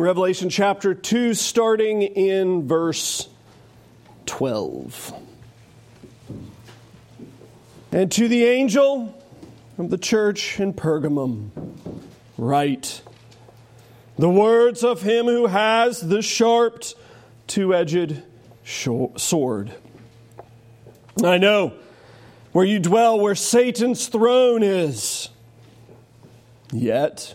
Revelation chapter 2, starting in verse 12. And to the angel of the church in Pergamum, write the words of him who has the sharp, two edged sword. I know where you dwell, where Satan's throne is. Yet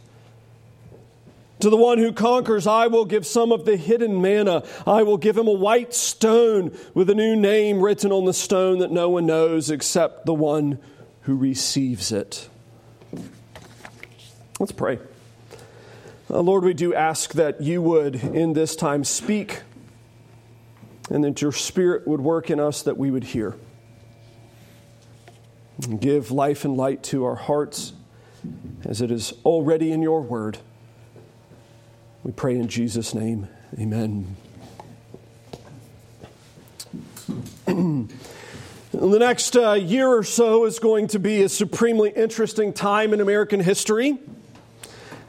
To the one who conquers, I will give some of the hidden manna. I will give him a white stone with a new name written on the stone that no one knows except the one who receives it. Let's pray. Uh, Lord, we do ask that you would in this time speak and that your spirit would work in us that we would hear. And give life and light to our hearts as it is already in your word. We pray in Jesus' name. Amen. the next uh, year or so is going to be a supremely interesting time in American history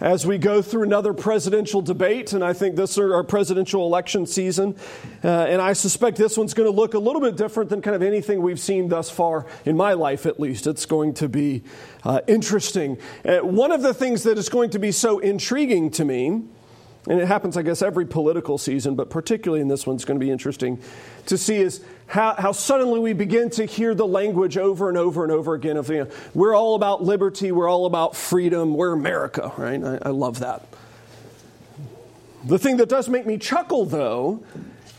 as we go through another presidential debate, and I think this is our presidential election season. Uh, and I suspect this one's going to look a little bit different than kind of anything we've seen thus far in my life, at least. It's going to be uh, interesting. Uh, one of the things that is going to be so intriguing to me and it happens, I guess, every political season, but particularly in this one, it's going to be interesting to see is how, how suddenly we begin to hear the language over and over and over again of, you know, we're all about liberty, we're all about freedom, we're America, right? I, I love that. The thing that does make me chuckle, though,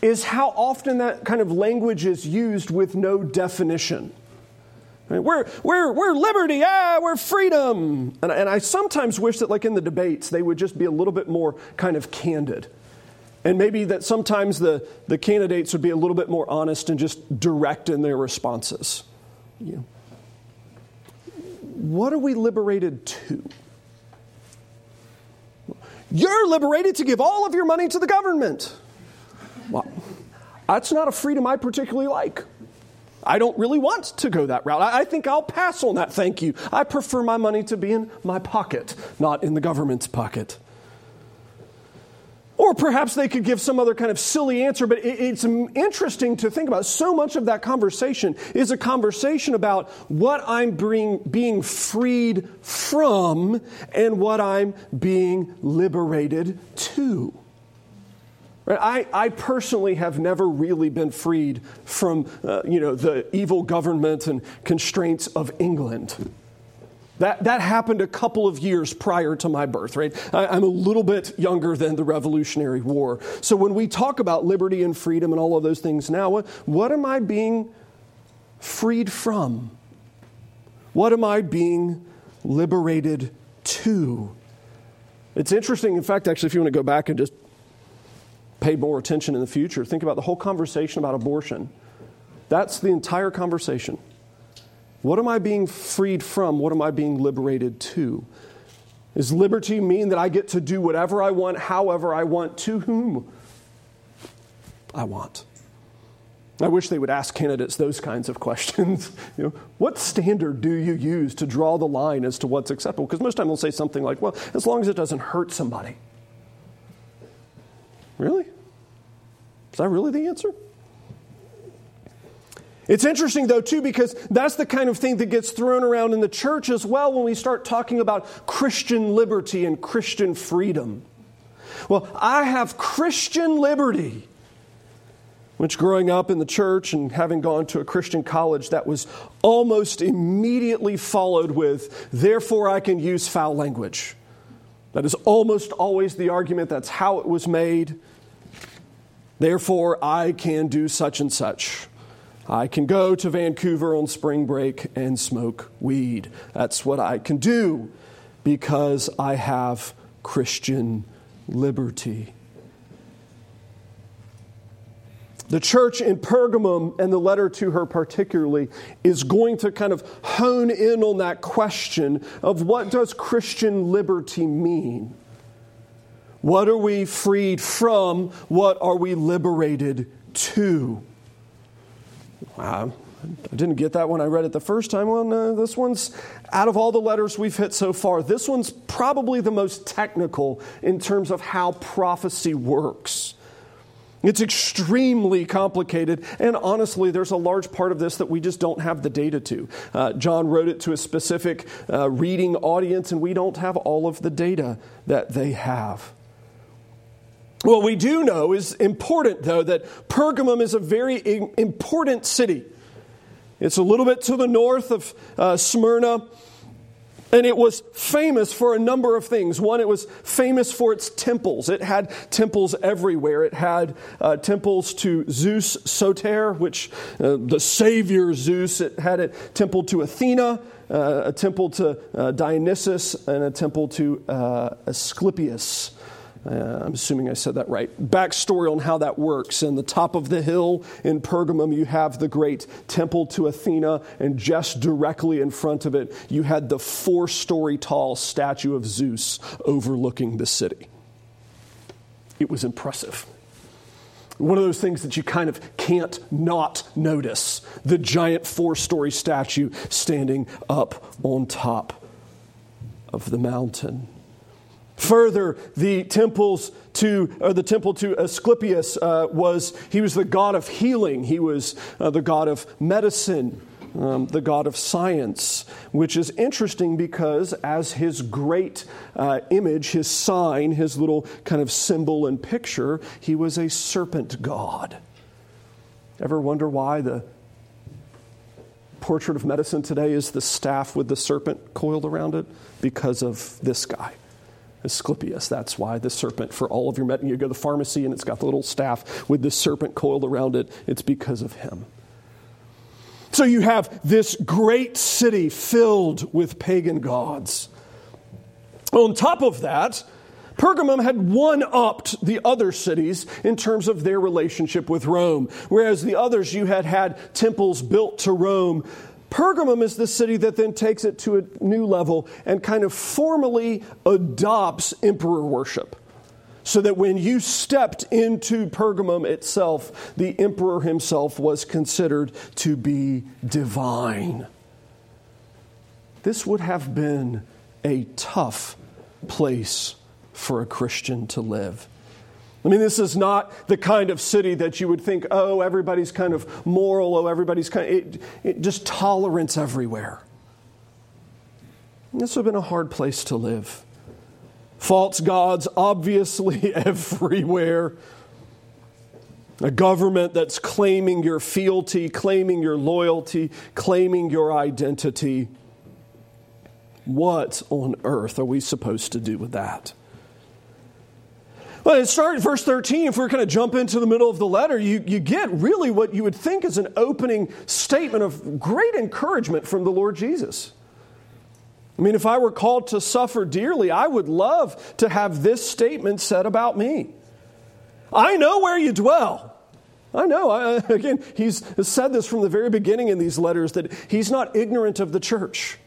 is how often that kind of language is used with no definition. We're, we're, we're liberty, ah, we're freedom. And, and I sometimes wish that, like in the debates, they would just be a little bit more kind of candid. And maybe that sometimes the, the candidates would be a little bit more honest and just direct in their responses. You know, what are we liberated to? You're liberated to give all of your money to the government. Well, that's not a freedom I particularly like. I don't really want to go that route. I, think I'll pass on that, thank you. I prefer my money to be in my pocket, not in the government's pocket. Or perhaps they could give some other kind of silly answer, but it's interesting to think about. So much of that conversation is a conversation about what I'm being, being freed from and what I'm being liberated to. I, I personally have never really been freed from uh, you know, the evil government and constraints of England. That, that happened a couple of years prior to my birth, right? I, I'm a little bit younger than the Revolutionary War. So when we talk about liberty and freedom and all of those things now, what, what am I being freed from? What am I being liberated to? It's interesting, in fact, actually, if you want to go back and just pay more attention in the future. Think about the whole conversation about abortion. That's the entire conversation. What am I being freed from? What am I being liberated to? Does liberty mean that I get to do whatever I want, however I want, to whom I want? I wish they would ask candidates those kinds of questions. you know, what standard do you use to draw the line as to what's acceptable? Because most time they'll say something like, well, as long as it doesn't hurt somebody. Really? Is that really the answer? It's interesting, though, too, because that's the kind of thing that gets thrown around in the church as well when we start talking about Christian liberty and Christian freedom. Well, I have Christian liberty. Which, growing up in the church and having gone to a Christian college, that was almost immediately followed with, therefore I can use foul language. That is almost always the argument. That's how it was made. Therefore, I can do such and such. I can go to Vancouver on spring break and smoke weed. That's what I can do because I have Christian liberty. The church in Pergamum and the letter to her, particularly, is going to kind of hone in on that question of what does Christian liberty mean? What are we freed from? What are we liberated to? I didn't get that when I read it the first time. Well, no, this one's, out of all the letters we've hit so far, this one's probably the most technical in terms of how prophecy works. It's extremely complicated, and honestly, there's a large part of this that we just don't have the data to. Uh, John wrote it to a specific uh, reading audience, and we don't have all of the data that they have. What we do know is important, though, that Pergamum is a very important city. It's a little bit to the north of uh, Smyrna. And it was famous for a number of things. One, it was famous for its temples. It had temples everywhere. It had uh, temples to Zeus Soter, which uh, the savior Zeus. It had a temple to Athena, uh, a temple to uh, Dionysus, and a temple to uh, Asclepius. Uh, I'm assuming I said that right. Backstory on how that works. In the top of the hill in Pergamum, you have the great temple to Athena, and just directly in front of it, you had the four story tall statue of Zeus overlooking the city. It was impressive. One of those things that you kind of can't not notice the giant four story statue standing up on top of the mountain. Further, the temples to or the temple to Asclepius uh, was he was the god of healing. He was uh, the god of medicine. Um, the God of science, which is interesting because, as his great uh, image, his sign, his little kind of symbol and picture, he was a serpent god. Ever wonder why the portrait of medicine today is the staff with the serpent coiled around it? Because of this guy. Asclepius. That's why the serpent for all of your medicine. You go to the pharmacy and it's got the little staff with the serpent coiled around it. It's because of him. So you have this great city filled with pagan gods. On top of that, Pergamum had one upped the other cities in terms of their relationship with Rome. Whereas the others, you had had temples built to Rome Pergamum is the city that then takes it to a new level and kind of formally adopts emperor worship. So that when you stepped into Pergamum itself, the emperor himself was considered to be divine. This would have been a tough place for a Christian to live. I mean, this is not the kind of city that you would think, oh, everybody's kind of moral, oh, everybody's kind of, it, it, just tolerance everywhere. This would have been a hard place to live. False gods, obviously, everywhere. A government that's claiming your fealty, claiming your loyalty, claiming your identity. What on earth are we supposed to do with that? Well, it starts verse 13. If we're going to jump into the middle of the letter, you, you get really what you would think is an opening statement of great encouragement from the Lord Jesus. I mean, if I were called to suffer dearly, I would love to have this statement said about me. I know where you dwell. I know. I, again, he's said this from the very beginning in these letters that he's not ignorant of the church.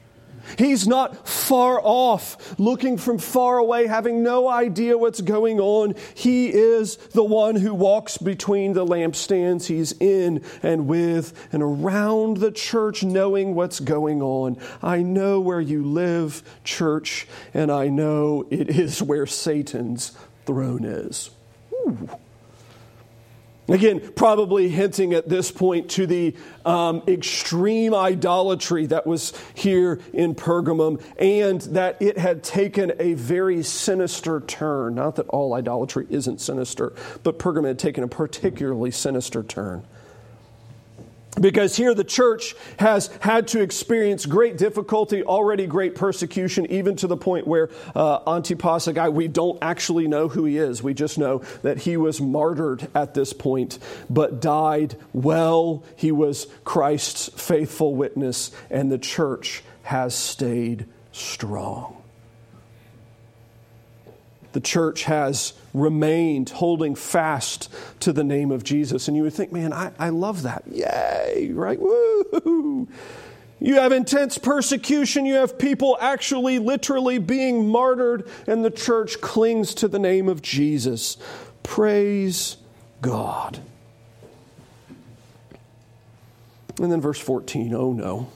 He's not far off, looking from far away, having no idea what's going on. He is the one who walks between the lampstands. He's in and with and around the church, knowing what's going on. I know where you live, church, and I know it is where Satan's throne is. Ooh. Again, probably hinting at this point to the um, extreme idolatry that was here in Pergamum and that it had taken a very sinister turn. Not that all idolatry isn't sinister, but Pergamum had taken a particularly sinister turn. Because here the church has had to experience great difficulty, already great persecution, even to the point where uh, Antipas, a guy we don't actually know who he is, we just know that he was martyred at this point, but died well. He was Christ's faithful witness, and the church has stayed strong the church has remained holding fast to the name of Jesus. And you would think, man, I, I love that. Yay, right? Woo! You have intense persecution. You have people actually, literally being martyred, and the church clings to the name of Jesus. Praise God. And then verse 14 oh no.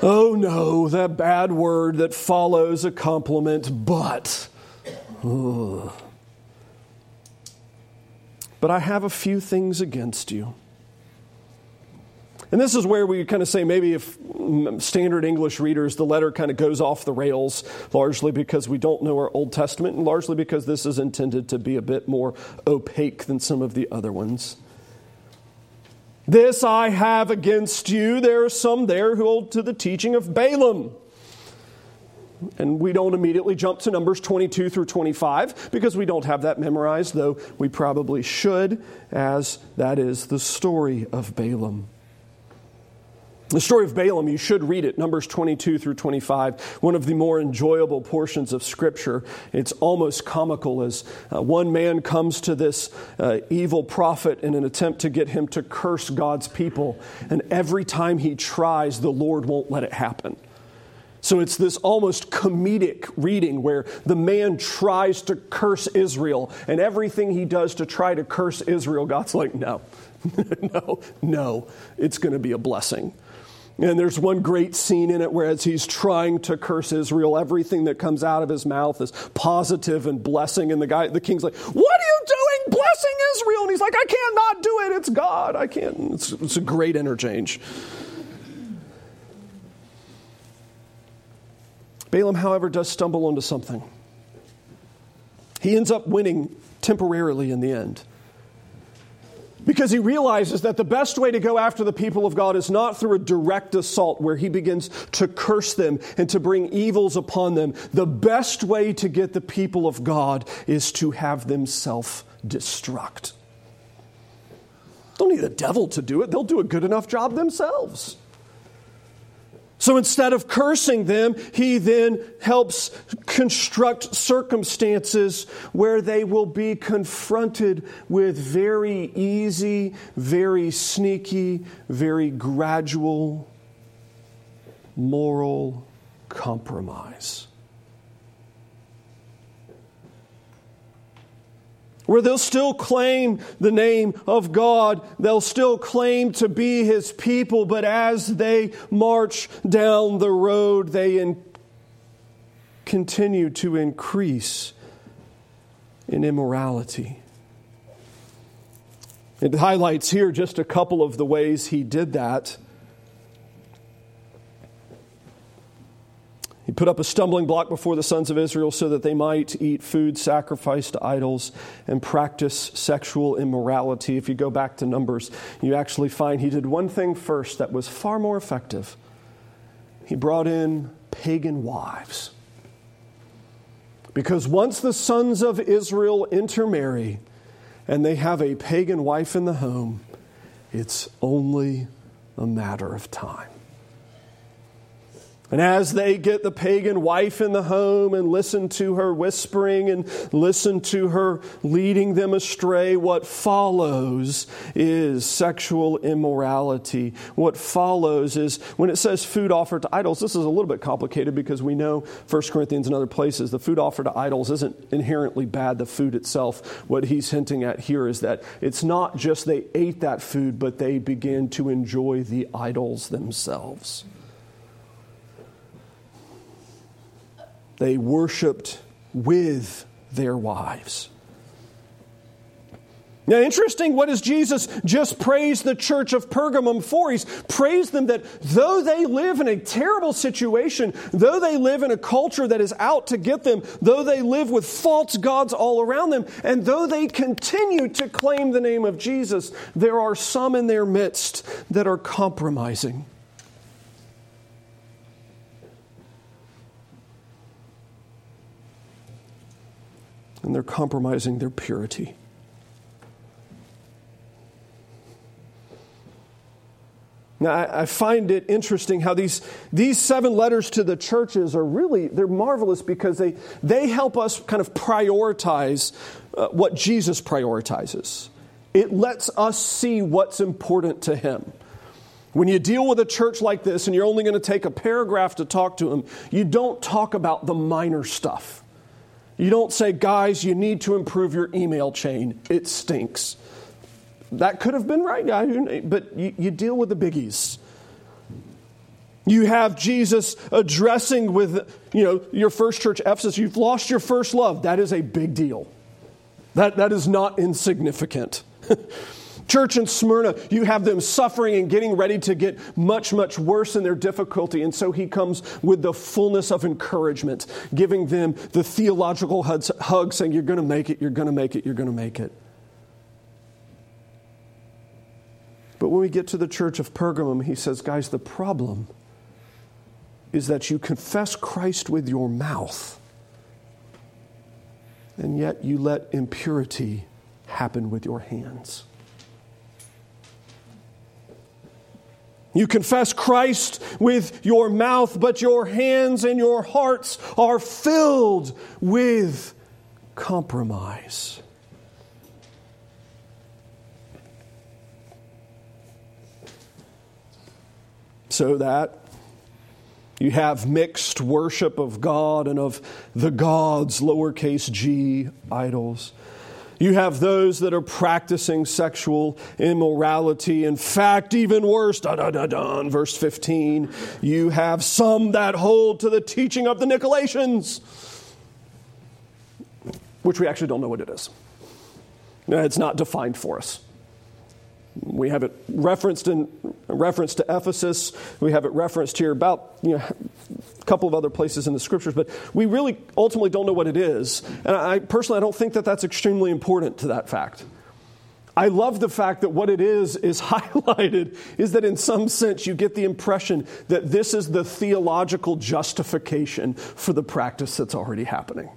Oh no, that bad word that follows a compliment, but. But I have a few things against you. And this is where we kind of say maybe if mm, standard English readers, the letter kind of goes off the rails, largely because we don't know our Old Testament, and largely because this is intended to be a bit more opaque than some of the other ones. This I have against you. There are some there who hold to the teaching of Balaam. And we don't immediately jump to Numbers 22 through 25 because we don't have that memorized, though we probably should, as that is the story of Balaam. The story of Balaam, you should read it, Numbers 22 through 25, one of the more enjoyable portions of Scripture. It's almost comical as uh, one man comes to this uh, evil prophet in an attempt to get him to curse God's people, and every time he tries, the Lord won't let it happen. So it's this almost comedic reading where the man tries to curse Israel, and everything he does to try to curse Israel, God's like, no, no, no, it's going to be a blessing. And there's one great scene in it where, as he's trying to curse Israel, everything that comes out of his mouth is positive and blessing. And the guy, the king's like, "What are you doing, blessing Israel?" And he's like, "I can't not do it. It's God. I can't." It's, it's a great interchange. Balaam, however, does stumble onto something. He ends up winning temporarily in the end because he realizes that the best way to go after the people of God is not through a direct assault where he begins to curse them and to bring evils upon them. The best way to get the people of God is to have them self destruct. Don't need the devil to do it, they'll do a good enough job themselves. So instead of cursing them, he then helps construct circumstances where they will be confronted with very easy, very sneaky, very gradual moral compromise. Where they'll still claim the name of God. They'll still claim to be His people, but as they march down the road, they in- continue to increase in immorality. It highlights here just a couple of the ways he did that. He put up a stumbling block before the sons of Israel so that they might eat food sacrificed to idols and practice sexual immorality. If you go back to Numbers, you actually find he did one thing first that was far more effective. He brought in pagan wives. Because once the sons of Israel intermarry and they have a pagan wife in the home, it's only a matter of time. And as they get the pagan wife in the home and listen to her whispering and listen to her leading them astray, what follows is sexual immorality. What follows is when it says food offered to idols, this is a little bit complicated because we know 1 Corinthians and other places the food offered to idols isn't inherently bad, the food itself. What he's hinting at here is that it's not just they ate that food, but they began to enjoy the idols themselves. They worshiped with their wives. Now, interesting, what does Jesus just praise the church of Pergamum for? He's praised them that though they live in a terrible situation, though they live in a culture that is out to get them, though they live with false gods all around them, and though they continue to claim the name of Jesus, there are some in their midst that are compromising. And they're compromising their purity. Now, I, find it interesting how these, these seven letters to the churches are really, they're marvelous because they, they help us kind of prioritize uh, what Jesus prioritizes. It lets us see what's important to him. When you deal with a church like this and you're only going to take a paragraph to talk to them, you don't talk about the minor stuff. You don't say, guys, you need to improve your email chain. It stinks. That could have been right, guy, but you, you deal with the biggies. You have Jesus addressing with, you know, your first church, Ephesus, you've lost your first love. That is a big deal. That, that is not insignificant. Church in Smyrna, you have them suffering and getting ready to get much, much worse in their difficulty. And so he comes with the fullness of encouragement, giving them the theological hug, saying, You're going to make it, you're going to make it, you're going to make it. But when we get to the church of Pergamum, he says, guys, the problem is that you confess Christ with your mouth, and yet you let impurity happen with your hands. You confess Christ with your mouth, but your hands and your hearts are filled with compromise. so that you have mixed worship of God and of the gods, lowercase g, idols. You have those that are practicing sexual immorality. In fact, even worse, da da da da, verse 15, you have some that hold to the teaching of the Nicolaitans, which we actually don't know what it is. It's not defined for us. We have it referenced in reference to Ephesus. We have it referenced here about you know, a couple of other places in the scriptures, but we really ultimately don't know what it is. And I personally, I don't think that that's extremely important to that fact. I love the fact that what it is is highlighted is that in some sense you get the impression that this is the theological justification for the practice that's already happening.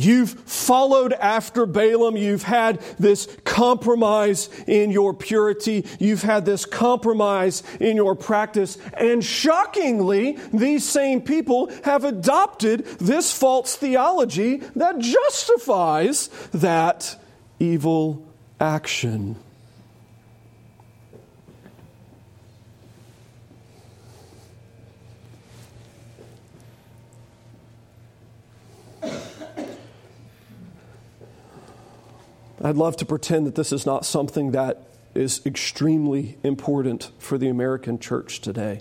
You've followed after Balaam. You've had this compromise in your purity. You've had this compromise in your practice. And shockingly, these same people have adopted this false theology that justifies that evil action. I'd love to pretend that this is not something that is extremely important for the American church today.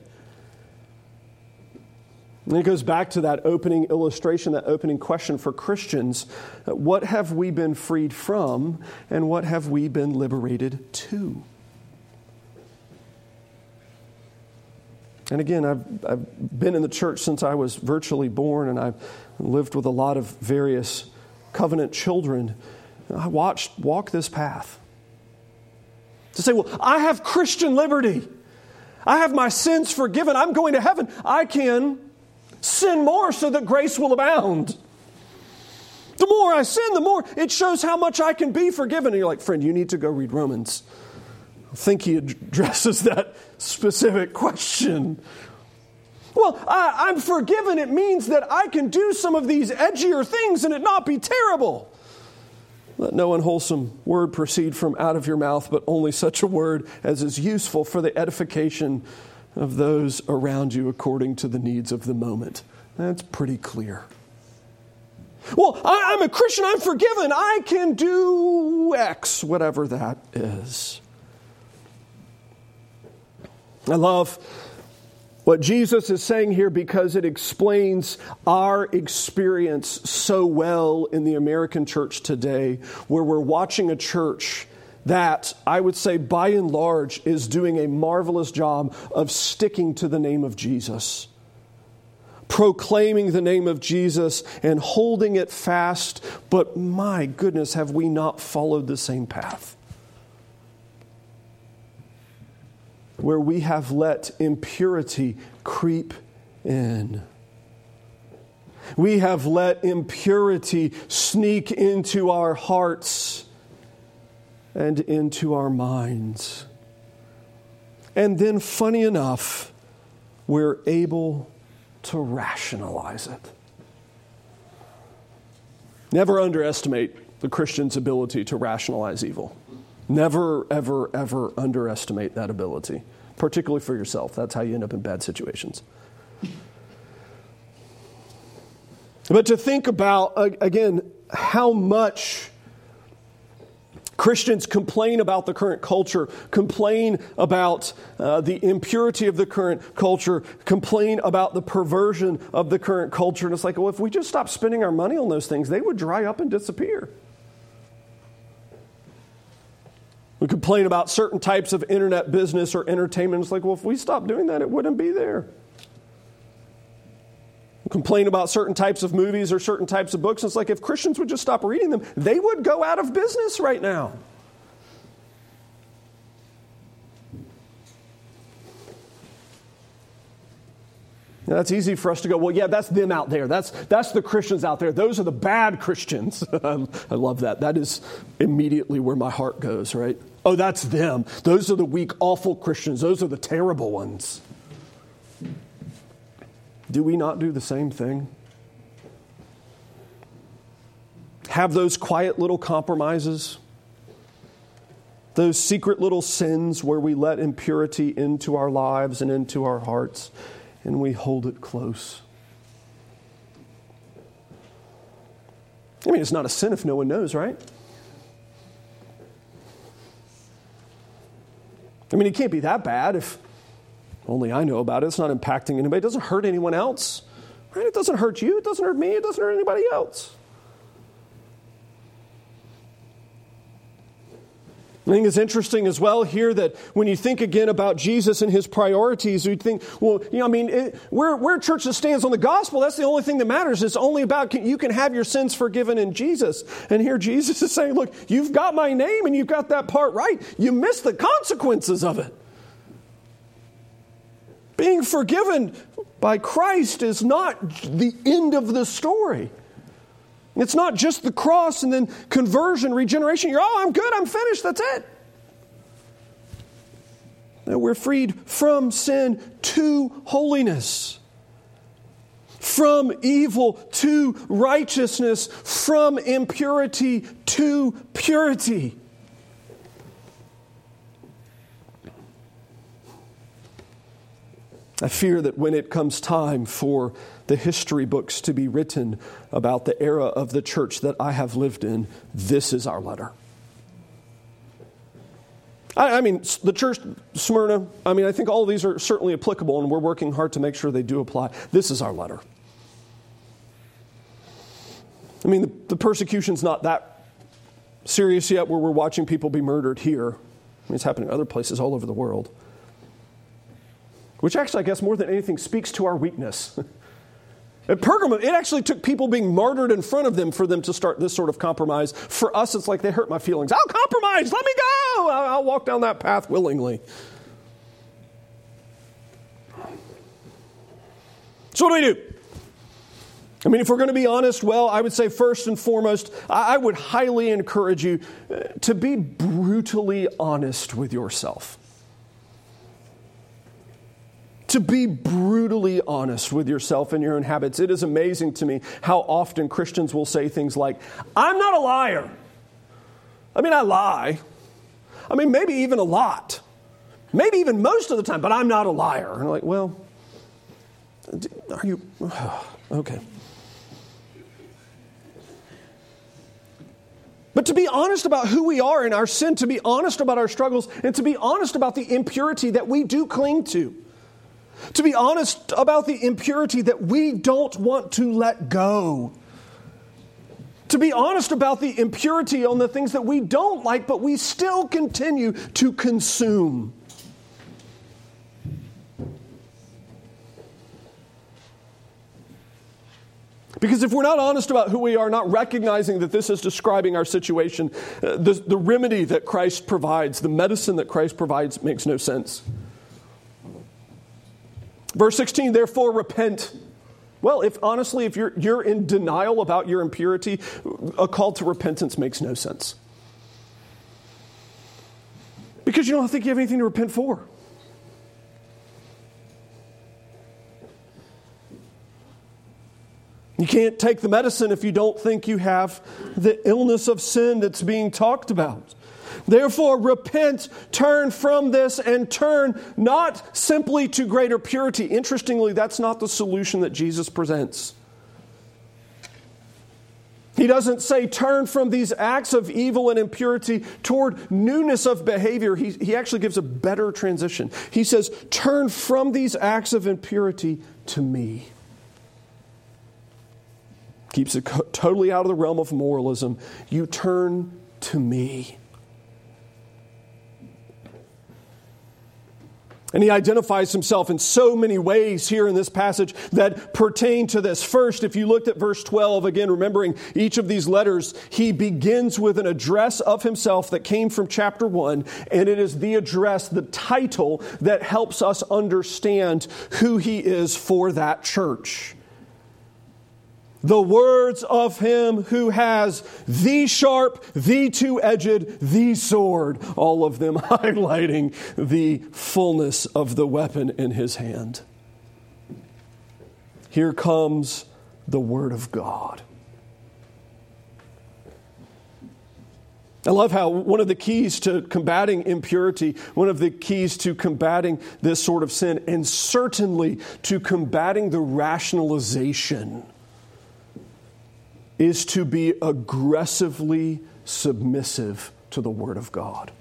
And it goes back to that opening illustration, that opening question for Christians what have we been freed from, and what have we been liberated to? And again, I've, I've been in the church since I was virtually born, and I've lived with a lot of various covenant children. I watched walk this path. To say, well, I have Christian liberty. I have my sins forgiven. I'm going to heaven. I can sin more so that grace will abound. The more I sin, the more it shows how much I can be forgiven. And you're like, friend, you need to go read Romans. I think he addresses that specific question. Well, I, am forgiven. It means that I can do some of these edgier things and it not be terrible. Let no unwholesome word proceed from out of your mouth, but only such a word as is useful for the edification of those around you according to the needs of the moment. That's pretty clear. Well, I, am a Christian, I'm forgiven, I can do X, whatever that is. I love What Jesus is saying here, because it explains our experience so well in the American church today, where we're watching a church that I would say by and large is doing a marvelous job of sticking to the name of Jesus, proclaiming the name of Jesus and holding it fast. But my goodness, have we not followed the same path? Where we have let impurity creep in. We have let impurity sneak into our hearts and into our minds. And then, funny enough, we're able to rationalize it. Never underestimate the Christian's ability to rationalize evil. Never, ever, ever underestimate that ability, particularly for yourself. That's how you end up in bad situations. But to think about, again, how much Christians complain about the current culture, complain about uh, the impurity of the current culture, complain about the perversion of the current culture. And it's like, well, if we just stop spending our money on those things, they would dry up and disappear. We complain about certain types of internet business or entertainment. It's like, well, if we stopped doing that, it wouldn't be there. We complain about certain types of movies or certain types of books. It's like if Christians would just stop reading them, they would go out of business right now. Now, that's easy for us to go, well, yeah, that's them out there. That's, that's the Christians out there. Those are the bad Christians. I love that. That is immediately where my heart goes, right? Oh, that's them. Those are the weak, awful Christians. Those are the terrible ones. Do we not do the same thing? Have those quiet little compromises, those secret little sins where we let impurity into our lives and into our hearts and we hold it close. I mean, it's not a sin if no one knows, right? I mean, it can't be that bad if only I know about it. It's not impacting anybody. It doesn't hurt anyone else. Right? It doesn't hurt you. It doesn't hurt me. It doesn't hurt anybody else. I think it's interesting as well here that when you think again about Jesus and his priorities, you think, well, you know, I mean, it, where, where a church that stands on the gospel, that's the only thing that matters. It's only about can, you can have your sins forgiven in Jesus. And here Jesus is saying, look, you've got my name and you've got that part right. You miss the consequences of it. Being forgiven by Christ is not the end of the story. It's not just the cross and then conversion, regeneration. You're, oh, I'm good, I'm finished, that's it. No, we're freed from sin to holiness, from evil to righteousness, from impurity to purity. I fear that when it comes time for the history books to be written about the era of the church that I have lived in, this is our letter. I, mean, the church, Smyrna, I mean, I think all these are certainly applicable, and we're working hard to make sure they do apply. This is our letter. I mean, the, the persecution's not that serious yet where we're watching people be murdered here. I mean, it's happening in other places all over the world. Which actually, I guess, more than anything, speaks to our weakness. At Pergamum, it actually took people being martyred in front of them for them to start this sort of compromise. For us, it's like they hurt my feelings. I'll compromise. Let me go. I'll walk down that path willingly. So, what do we do? I mean, if we're going to be honest, well, I would say first and foremost, I would highly encourage you uh, to be brutally honest with yourself to be brutally honest with yourself and your own habits. It is amazing to me how often Christians will say things like, I'm not a liar. I mean, I lie. I mean, maybe even a lot. Maybe even most of the time, but I'm not a liar. And I'm like, well, are you? okay. But to be honest about who we are in our sin, to be honest about our struggles, and to be honest about the impurity that we do cling to. To be honest about the impurity that we don't want to let go. To be honest about the impurity on the things that we don't like, but we still continue to consume. Because if we're not honest about who we are, not recognizing that this is describing our situation, uh, the, the remedy that Christ provides, the medicine that Christ provides, makes no sense. Verse 16, therefore repent. Well, if honestly, if you're, you're in denial about your impurity, a call to repentance makes no sense. Because you don't think you have anything to repent for. You can't take the medicine if you don't think you have the illness of sin that's being talked about. Therefore, repent, turn from this, and turn not simply to greater purity. Interestingly, that's not the solution that Jesus presents. He doesn't say turn from these acts of evil and impurity toward newness of behavior. He, he actually gives a better transition. He says, turn from these acts of impurity to me keeps it co- totally out of the realm of moralism. You turn to me. And he identifies himself in so many ways here in this passage that pertain to this. First, if you looked at verse 12, again, remembering each of these letters, he begins with an address of himself that came from chapter 1, and it is the address, the title, that helps us understand who he is for that church the words of him who has the sharp, the two edged, the sword, all of them highlighting the fullness of the weapon in his hand. Here comes the Word of God. I love how one of the keys to combating impurity, one of the keys to combating this sort of sin, and certainly to combating the rationalization is to be aggressively submissive to the Word of God.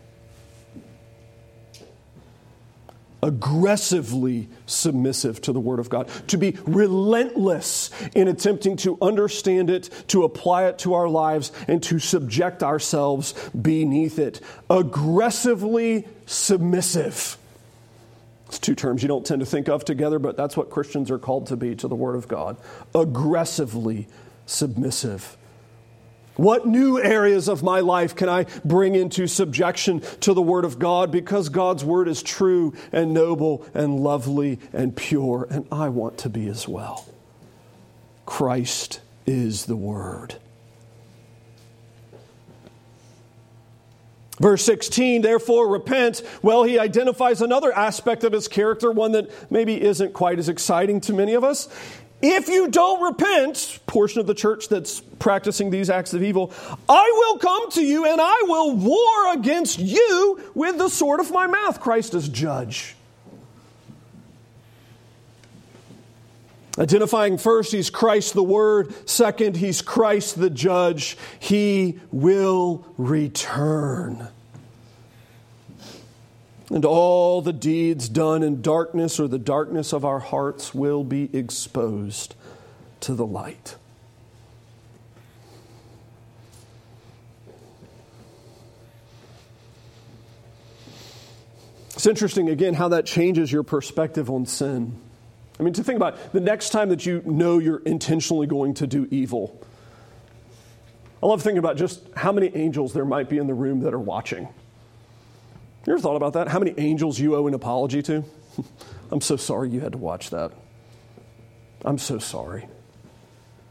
Aggressively submissive to the Word of God. To be relentless in attempting to understand it, to apply it to our lives, and to subject ourselves beneath it. Aggressively submissive. It's two terms you don't tend to think of together, but that's what Christians are called to be to the Word of God. Aggressively submissive? What new areas of my life can I bring into subjection to the Word of God because God's Word is true and noble and lovely and pure, and I want to be as well? Christ is the Word. Verse 16, therefore repent. Well, he identifies another aspect of his character, one that maybe isn't quite as exciting to many of us. If you don't repent, portion of the church that's practicing these acts of evil, I will come to you and I will war against you with the sword of my mouth. Christ is judge. Identifying first, he's Christ the Word. Second, he's Christ the Judge. He will return and all the deeds done in darkness or the darkness of our hearts will be exposed to the light. It's interesting, again, how that changes your perspective on sin. I mean, to think about the next time that you know you're intentionally going to do evil. I love thinking about just how many angels there might be in the room that are watching. You ever thought about that? How many angels you owe an apology to? I'm so sorry you had to watch that. I'm so sorry.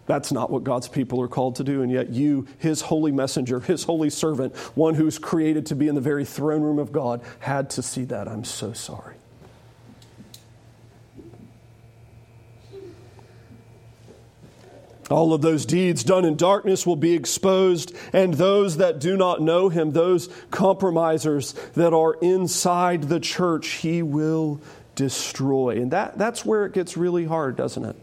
That's not what God's people are called to do, and yet you, His holy messenger, His holy servant, one who's created to be in the very throne room of God, had to see that. I'm so sorry. All of those deeds done in darkness will be exposed, and those that do not know him, those compromisers that are inside the church, he will destroy. And that, that's where it gets really hard, doesn't it?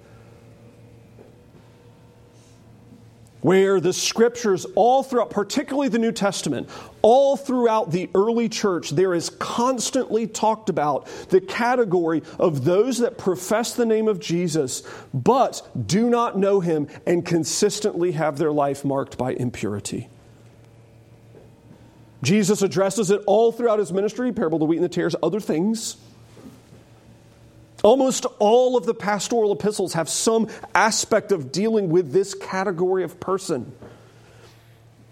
Where the scriptures, all throughout, particularly the New Testament, all throughout the early church, there is constantly talked about the category of those that profess the name of Jesus, but do not know him and consistently have their life marked by impurity. Jesus addresses it all throughout his ministry parable of the wheat and the tares, other things. Almost all of the pastoral epistles have some aspect of dealing with this category of person.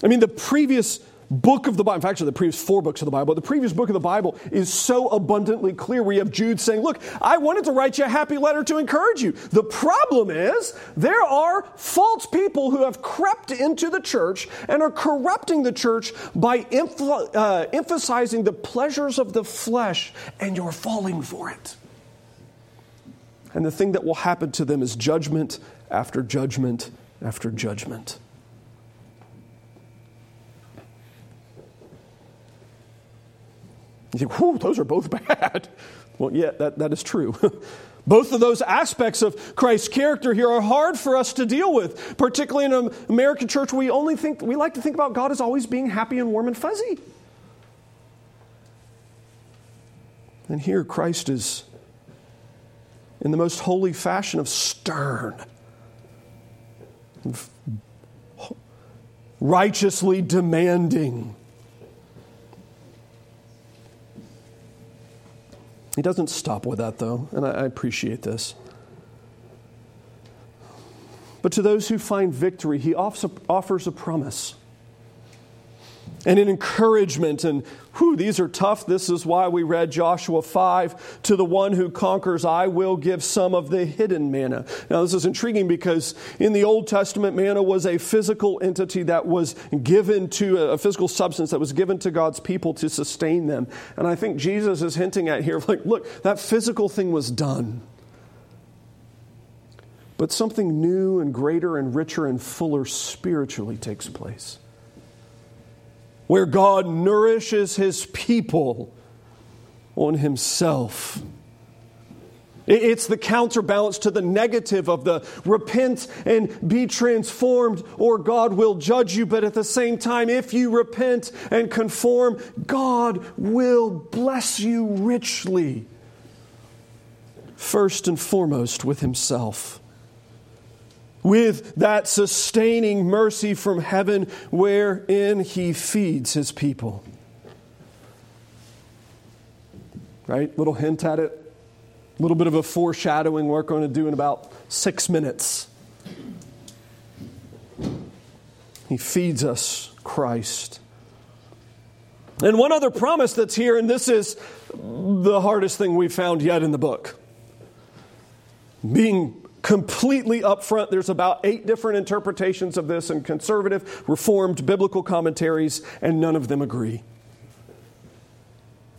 I mean, the previous book of the Bible, in fact, the previous four books of the Bible, the previous book of the Bible is so abundantly clear. We have Jude saying, Look, I wanted to write you a happy letter to encourage you. The problem is there are false people who have crept into the church and are corrupting the church by uh, emphasizing the pleasures of the flesh, and you're falling for it. And the thing that will happen to them is judgment after judgment after judgment. You think, whew, those are both bad. Well, yeah, that, that is true. Both of those aspects of Christ's character here are hard for us to deal with, particularly in an American church. We only think we like to think about God as always being happy and warm and fuzzy. And here Christ is in the most holy fashion of stern, righteously demanding. He doesn't stop with that, though, and I appreciate this. But to those who find victory, he offers a promise and an encouragement. And whew, these are tough. This is why we read Joshua 5 to the one who conquers, I will give some of the hidden manna. Now, this is intriguing because in the Old Testament, manna was a physical entity that was given to a physical substance that was given to God's people to sustain them. And I think Jesus is hinting at here like, look, that physical thing was done. But something new and greater and richer and fuller spiritually takes place where God nourishes his people on himself. It's the counterbalance to the negative of the repent and be transformed, or God will judge you. But at the same time, if you repent and conform, God will bless you richly. First and foremost, with Himself with that sustaining mercy from heaven wherein he feeds his people. Right? Little hint at it. A little bit of a foreshadowing we're going to do in about six minutes. He feeds us Christ. And one other promise that's here, and this is the hardest thing we've found yet in the book. Being completely upfront. There's about eight different interpretations of this in conservative, reformed, biblical commentaries, and none of them agree.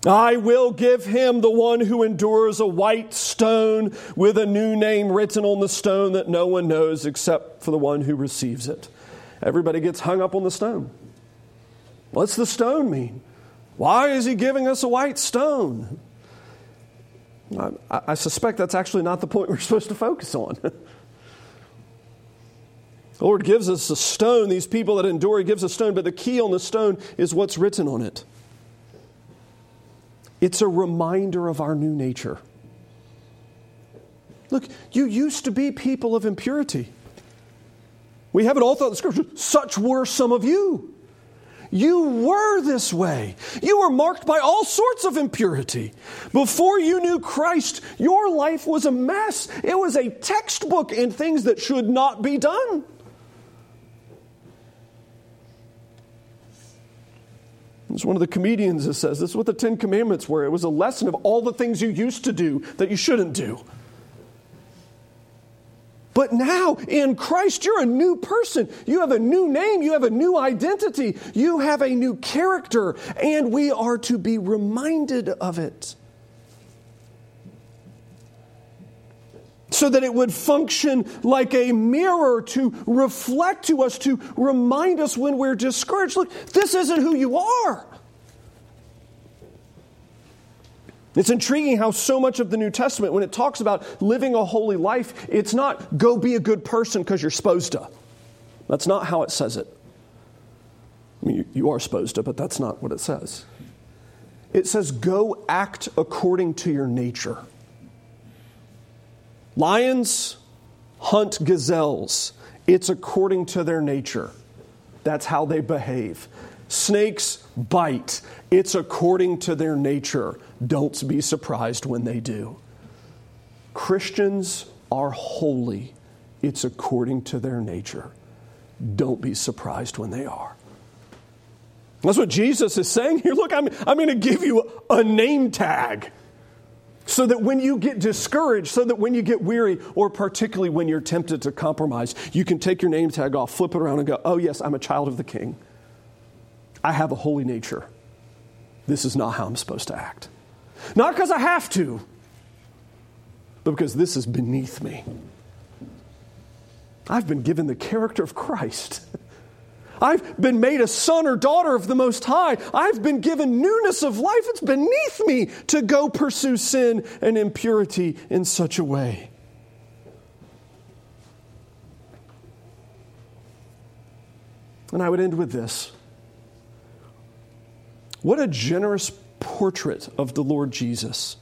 I will give him the one who endures a white stone with a new name written on the stone that no one knows except for the one who receives it. Everybody gets hung up on the stone. What's the stone mean? Why is he giving us a white stone? I, I suspect that's actually not the point we're supposed to focus on. the Lord gives us a stone, these people that endure, He gives a stone, but the key on the stone is what's written on it. It's a reminder of our new nature. Look, you used to be people of impurity. We have it all throughout the scripture. Such were some of you. You were this way. You were marked by all sorts of impurity. Before you knew Christ, your life was a mess. It was a textbook in things that should not be done. It's one of the comedians that says this is what the Ten Commandments were. It was a lesson of all the things you used to do that you shouldn't do. But now in Christ, you're a new person. You have a new name. You have a new identity. You have a new character, and we are to be reminded of it. So that it would function like a mirror to reflect to us, to remind us when we're discouraged. Look, this isn't who you are. It's intriguing how so much of the New Testament, when it talks about living a holy life, it's not go be a good person because you're supposed to. That's not how it says it. I mean, you, are supposed to, but that's not what it says. It says, Go act according to your nature. Lions hunt gazelles, it's according to their nature. That's how they behave. Snakes bite, it's according to their nature. Don't be surprised when they do. Christians are holy, it's according to their nature. Don't be surprised when they are. That's what Jesus is saying here. Look, I'm, I'm going to give you a name tag so that when you get discouraged, so that when you get weary, or particularly when you're tempted to compromise, you can take your name tag off, flip it around, and go, Oh, yes, I'm a child of the king. I have a holy nature. This is not how I'm supposed to act. Not because I have to, but because this is beneath me. I've been given the character of Christ. I've been made a son or daughter of the Most High. I've been given newness of life. It's beneath me to go pursue sin and impurity in such a way. And I would end with this. What a generous portrait of the Lord Jesus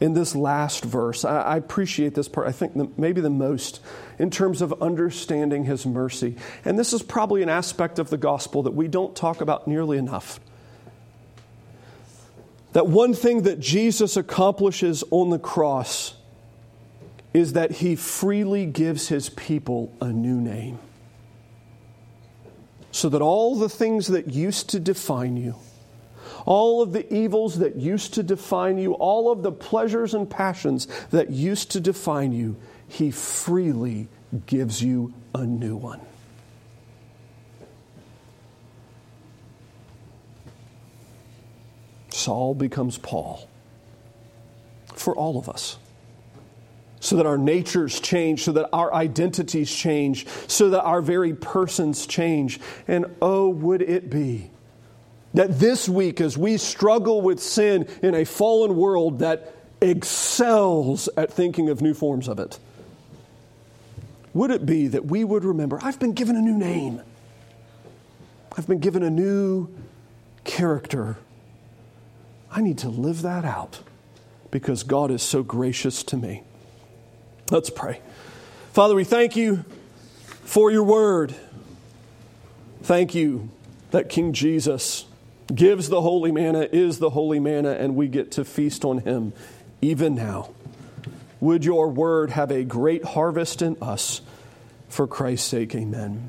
in this last verse. I, appreciate this part, I think the, maybe the most in terms of understanding his mercy. And this is probably an aspect of the gospel that we don't talk about nearly enough. That one thing that Jesus accomplishes on the cross is that he freely gives his people a new name. So that all the things that used to define you, all of the evils that used to define you, all of the pleasures and passions that used to define you, He freely gives you a new one. Saul becomes Paul for all of us. So that our natures change, so that our identities change, so that our very persons change. And oh, would it be that this week, as we struggle with sin in a fallen world that excels at thinking of new forms of it, would it be that we would remember I've been given a new name, I've been given a new character. I need to live that out because God is so gracious to me. Let's pray. Father, we thank you for your word. Thank you that King Jesus gives the holy manna, is the holy manna, and we get to feast on him even now. Would your word have a great harvest in us for Christ's sake? Amen.